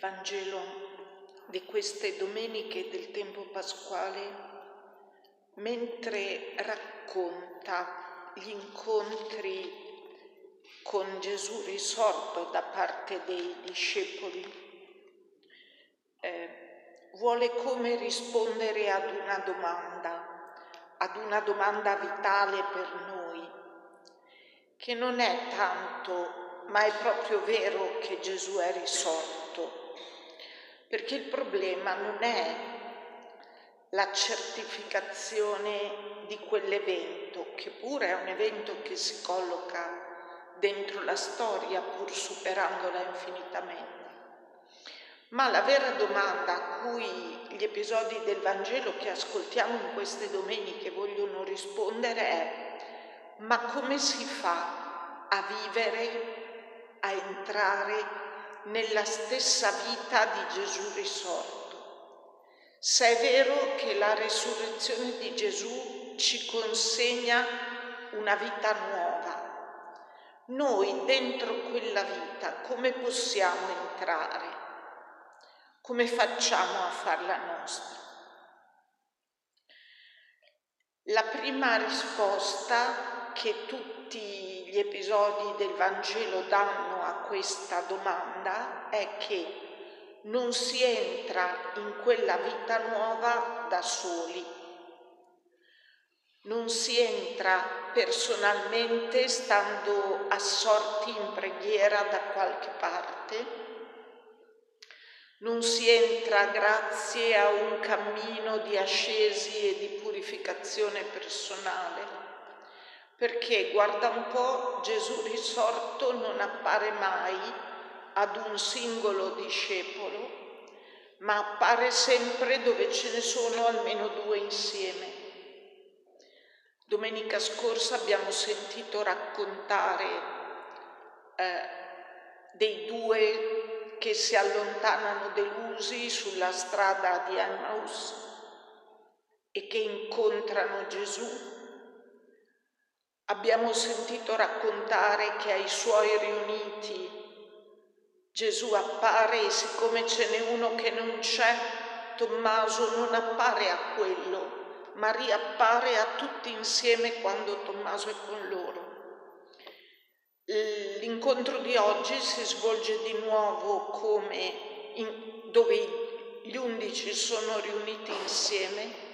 Vangelo di queste domeniche del tempo pasquale, mentre racconta gli incontri con Gesù risorto da parte dei discepoli, eh, vuole come rispondere ad una domanda, ad una domanda vitale per noi, che non è tanto, ma è proprio vero che Gesù è risorto perché il problema non è la certificazione di quell'evento, che pure è un evento che si colloca dentro la storia pur superandola infinitamente. Ma la vera domanda a cui gli episodi del Vangelo che ascoltiamo in queste domeniche vogliono rispondere è ma come si fa a vivere, a entrare nella stessa vita di Gesù risorto. Se è vero che la risurrezione di Gesù ci consegna una vita nuova, noi dentro quella vita come possiamo entrare? Come facciamo a farla nostra? La prima risposta che tutti gli episodi del Vangelo danno a questa domanda è che non si entra in quella vita nuova da soli, non si entra personalmente stando assorti in preghiera da qualche parte, non si entra grazie a un cammino di ascesi e di purificazione personale perché guarda un po' Gesù risorto non appare mai ad un singolo discepolo, ma appare sempre dove ce ne sono almeno due insieme. Domenica scorsa abbiamo sentito raccontare eh, dei due che si allontanano delusi sulla strada di Emmaus e che incontrano Gesù Abbiamo sentito raccontare che ai suoi riuniti Gesù appare e siccome ce n'è uno che non c'è, Tommaso non appare a quello, ma riappare a tutti insieme quando Tommaso è con loro. L'incontro di oggi si svolge di nuovo come in, dove gli undici sono riuniti insieme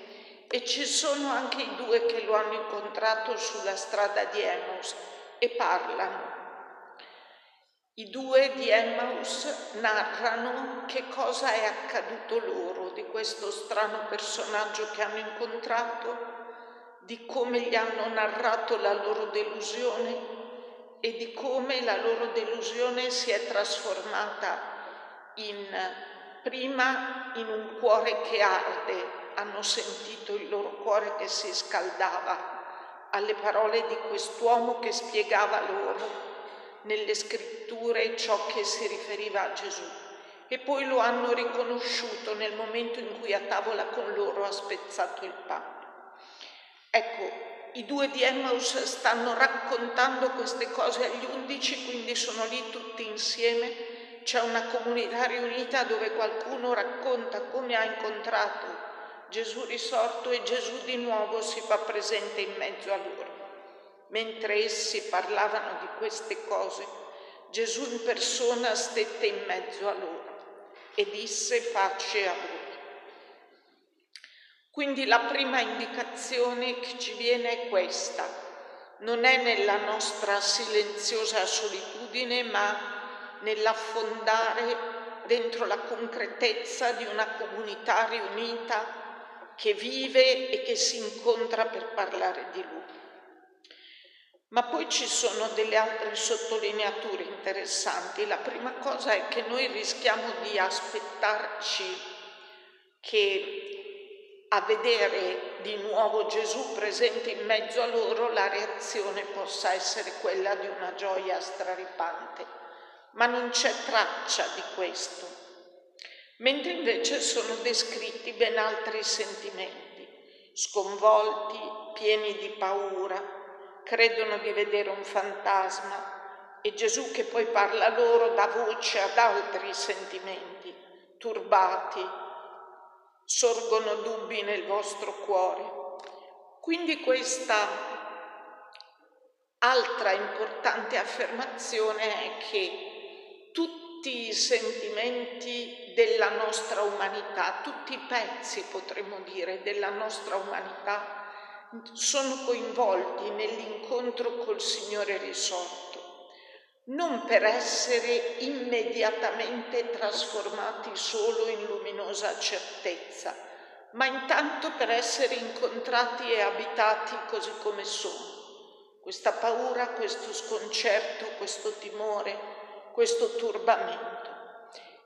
e ci sono anche i due che lo hanno incontrato sulla strada di Emmaus e parlano. I due di Emmaus narrano che cosa è accaduto loro di questo strano personaggio che hanno incontrato, di come gli hanno narrato la loro delusione e di come la loro delusione si è trasformata in prima in un cuore che arde hanno sentito il loro cuore che si scaldava alle parole di quest'uomo che spiegava loro nelle scritture ciò che si riferiva a Gesù e poi lo hanno riconosciuto nel momento in cui a tavola con loro ha spezzato il pane. Ecco, i due di Emmaus stanno raccontando queste cose agli undici, quindi sono lì tutti insieme, c'è una comunità riunita dove qualcuno racconta come ha incontrato Gesù risorto e Gesù di nuovo si fa presente in mezzo a loro. Mentre essi parlavano di queste cose, Gesù in persona stette in mezzo a loro e disse pace a voi. Quindi la prima indicazione che ci viene è questa. Non è nella nostra silenziosa solitudine, ma nell'affondare dentro la concretezza di una comunità riunita che vive e che si incontra per parlare di lui. Ma poi ci sono delle altre sottolineature interessanti. La prima cosa è che noi rischiamo di aspettarci che a vedere di nuovo Gesù presente in mezzo a loro la reazione possa essere quella di una gioia straripante, ma non c'è traccia di questo mentre invece sono descritti ben altri sentimenti, sconvolti, pieni di paura, credono di vedere un fantasma e Gesù che poi parla loro dà voce ad altri sentimenti turbati, sorgono dubbi nel vostro cuore. Quindi questa altra importante affermazione è che tutti i sentimenti della nostra umanità, tutti i pezzi potremmo dire della nostra umanità sono coinvolti nell'incontro col Signore risorto non per essere immediatamente trasformati solo in luminosa certezza, ma intanto per essere incontrati e abitati così come sono. Questa paura, questo sconcerto, questo timore, questo turbamento.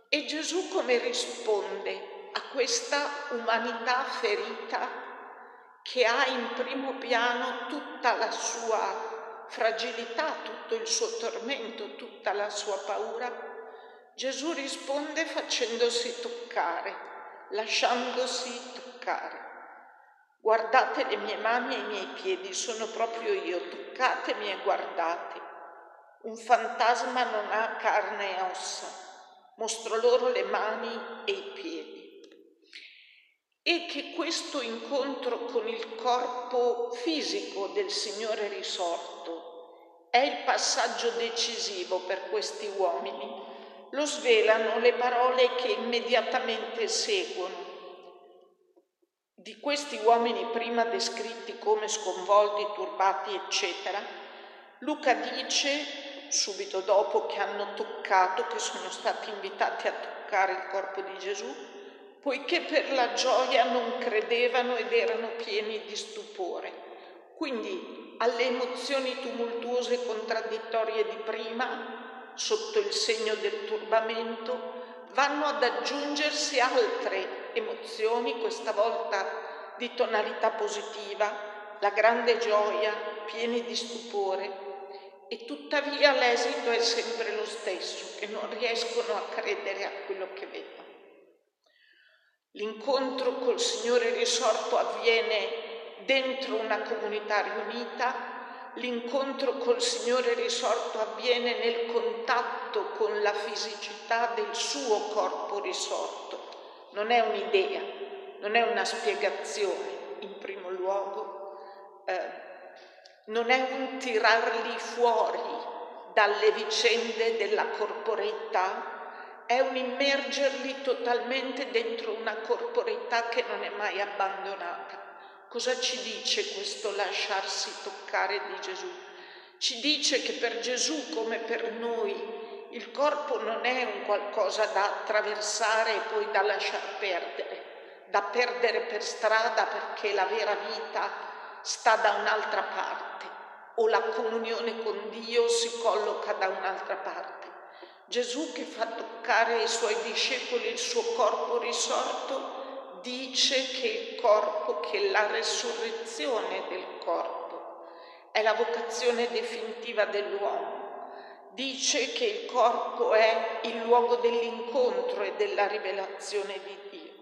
E Gesù come risponde a questa umanità ferita che ha in primo piano tutta la sua fragilità, tutto il suo tormento, tutta la sua paura, Gesù risponde facendosi toccare, lasciandosi toccare. Guardate le mie mani e i miei piedi, sono proprio io, toccatemi e guardate. Un fantasma non ha carne e ossa, mostro loro le mani e i piedi. E che questo incontro con il corpo fisico del Signore risorto è il passaggio decisivo per questi uomini. Lo svelano le parole che immediatamente seguono. Di questi uomini prima descritti come sconvolti, turbati, eccetera, Luca dice, subito dopo che hanno toccato, che sono stati invitati a toccare il corpo di Gesù, poiché per la gioia non credevano ed erano pieni di stupore. Quindi alle emozioni tumultuose e contraddittorie di prima, sotto il segno del turbamento, vanno ad aggiungersi altre emozioni, questa volta di tonalità positiva, la grande gioia, pieni di stupore, e tuttavia l'esito è sempre lo stesso, che non riescono a credere a quello che vedono. L'incontro col Signore risorto avviene dentro una comunità riunita, l'incontro col Signore risorto avviene nel contatto con la fisicità del suo corpo risorto. Non è un'idea, non è una spiegazione in primo luogo, eh, non è un tirarli fuori dalle vicende della corporeità, è un immergerli totalmente dentro una corporeità che non è mai abbandonata. Cosa ci dice questo lasciarsi toccare di Gesù? Ci dice che per Gesù come per noi il corpo non è un qualcosa da attraversare e poi da lasciar perdere, da perdere per strada perché la vera vita sta da un'altra parte o la comunione con Dio si colloca da un'altra parte. Gesù che fa toccare ai suoi discepoli il suo corpo risorto dice che il corpo, che la resurrezione del corpo è la vocazione definitiva dell'uomo. Dice che il corpo è il luogo dell'incontro e della rivelazione di Dio.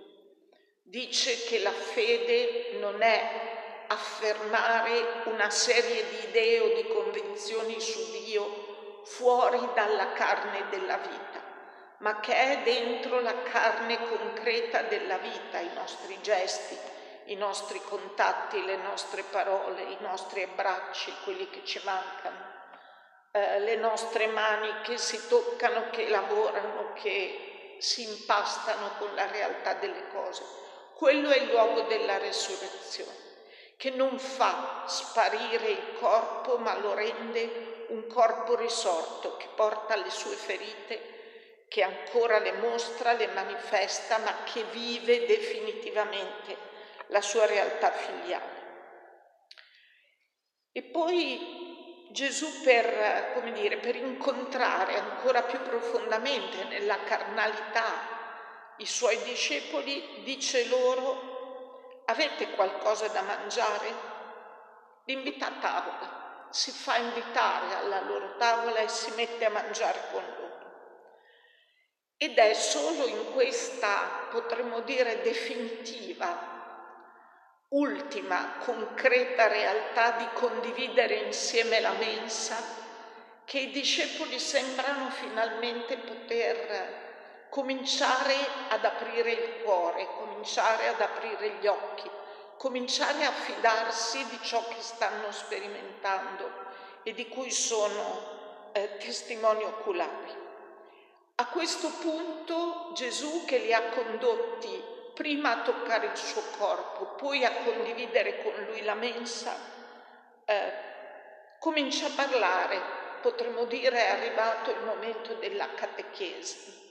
Dice che la fede non è affermare una serie di idee o di convinzioni su Dio fuori dalla carne della vita, ma che è dentro la carne concreta della vita, i nostri gesti, i nostri contatti, le nostre parole, i nostri abbracci, quelli che ci mancano, eh, le nostre mani che si toccano, che lavorano, che si impastano con la realtà delle cose. Quello è il luogo della resurrezione, che non fa sparire il corpo, ma lo rende un corpo risorto che porta le sue ferite che ancora le mostra, le manifesta, ma che vive definitivamente la sua realtà filiale. E poi Gesù per, come dire, per incontrare ancora più profondamente nella carnalità i suoi discepoli, dice loro, avete qualcosa da mangiare? Li invita a tavola, si fa invitare alla loro tavola e si mette a mangiare con loro. Ed è solo in questa, potremmo dire, definitiva, ultima, concreta realtà di condividere insieme la mensa che i discepoli sembrano finalmente poter cominciare ad aprire il cuore, cominciare ad aprire gli occhi, cominciare a fidarsi di ciò che stanno sperimentando e di cui sono eh, testimoni oculari. A questo punto Gesù che li ha condotti prima a toccare il suo corpo, poi a condividere con lui la mensa, eh, comincia a parlare, potremmo dire è arrivato il momento della catechesi.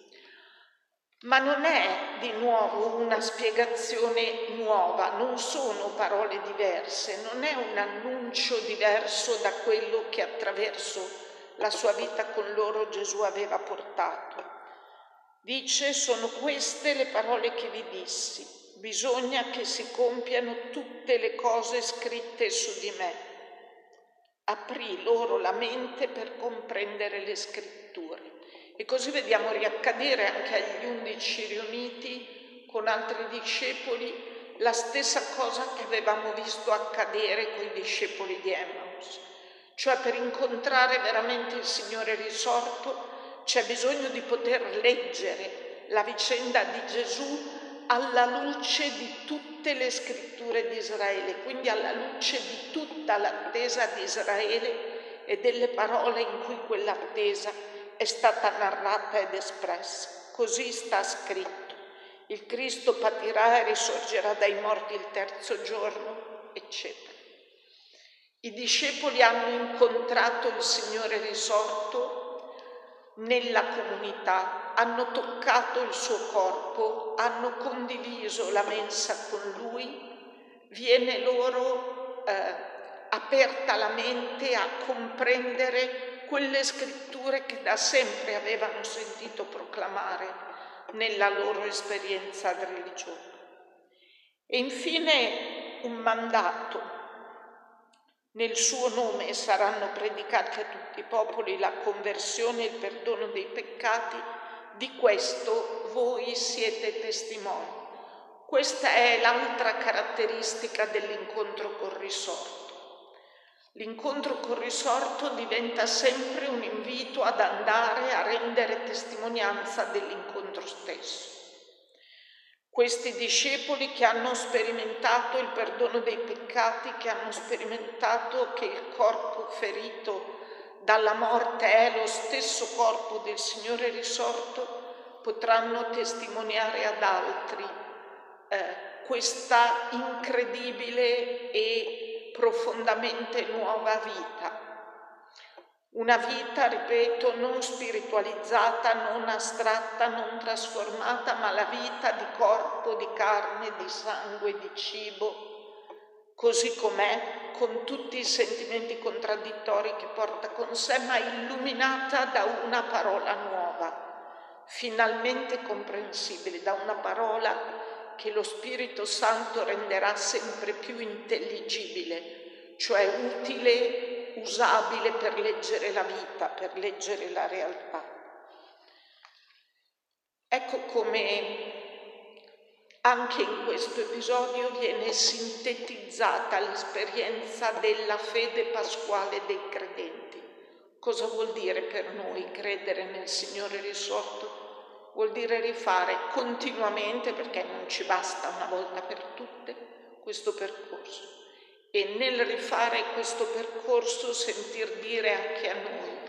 Ma non è di nuovo una spiegazione nuova, non sono parole diverse, non è un annuncio diverso da quello che attraverso la sua vita con loro Gesù aveva portato. Dice, sono queste le parole che vi dissi, bisogna che si compiano tutte le cose scritte su di me. Aprì loro la mente per comprendere le scritture. E così vediamo riaccadere anche agli undici riuniti con altri discepoli la stessa cosa che avevamo visto accadere con i discepoli di Emmaus. Cioè per incontrare veramente il Signore risorto c'è bisogno di poter leggere la vicenda di Gesù alla luce di tutte le scritture di Israele, quindi alla luce di tutta l'attesa di Israele e delle parole in cui quell'attesa è stata narrata ed espressa. Così sta scritto. Il Cristo patirà e risorgerà dai morti il terzo giorno, eccetera. I discepoli hanno incontrato il Signore risorto nella comunità, hanno toccato il suo corpo, hanno condiviso la mensa con lui, viene loro eh, aperta la mente a comprendere quelle scritture che da sempre avevano sentito proclamare nella loro esperienza religiosa. E infine un mandato. Nel suo nome saranno predicati a tutti i popoli la conversione e il perdono dei peccati. Di questo voi siete testimoni. Questa è l'altra caratteristica dell'incontro col risorto L'incontro col risorto diventa sempre un invito ad andare a rendere testimonianza dell'incontro stesso. Questi discepoli che hanno sperimentato il perdono dei peccati, che hanno sperimentato che il corpo ferito dalla morte è lo stesso corpo del Signore risorto, potranno testimoniare ad altri eh, questa incredibile e profondamente nuova vita. Una vita, ripeto, non spiritualizzata, non astratta, non trasformata, ma la vita di corpo, di carne, di sangue, di cibo, così com'è, con tutti i sentimenti contraddittori che porta con sé, ma illuminata da una parola nuova, finalmente comprensibile, da una parola che lo Spirito Santo renderà sempre più intelligibile, cioè utile, usabile per leggere la vita, per leggere la realtà. Ecco come anche in questo episodio viene sintetizzata l'esperienza della fede pasquale dei credenti. Cosa vuol dire per noi credere nel Signore risorto? Vuol dire rifare continuamente, perché non ci basta una volta per tutte, questo percorso. E nel rifare questo percorso sentir dire anche a noi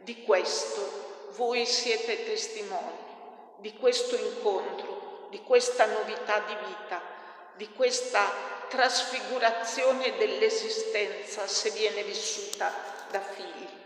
di questo voi siete testimoni, di questo incontro, di questa novità di vita, di questa trasfigurazione dell'esistenza se viene vissuta da figli.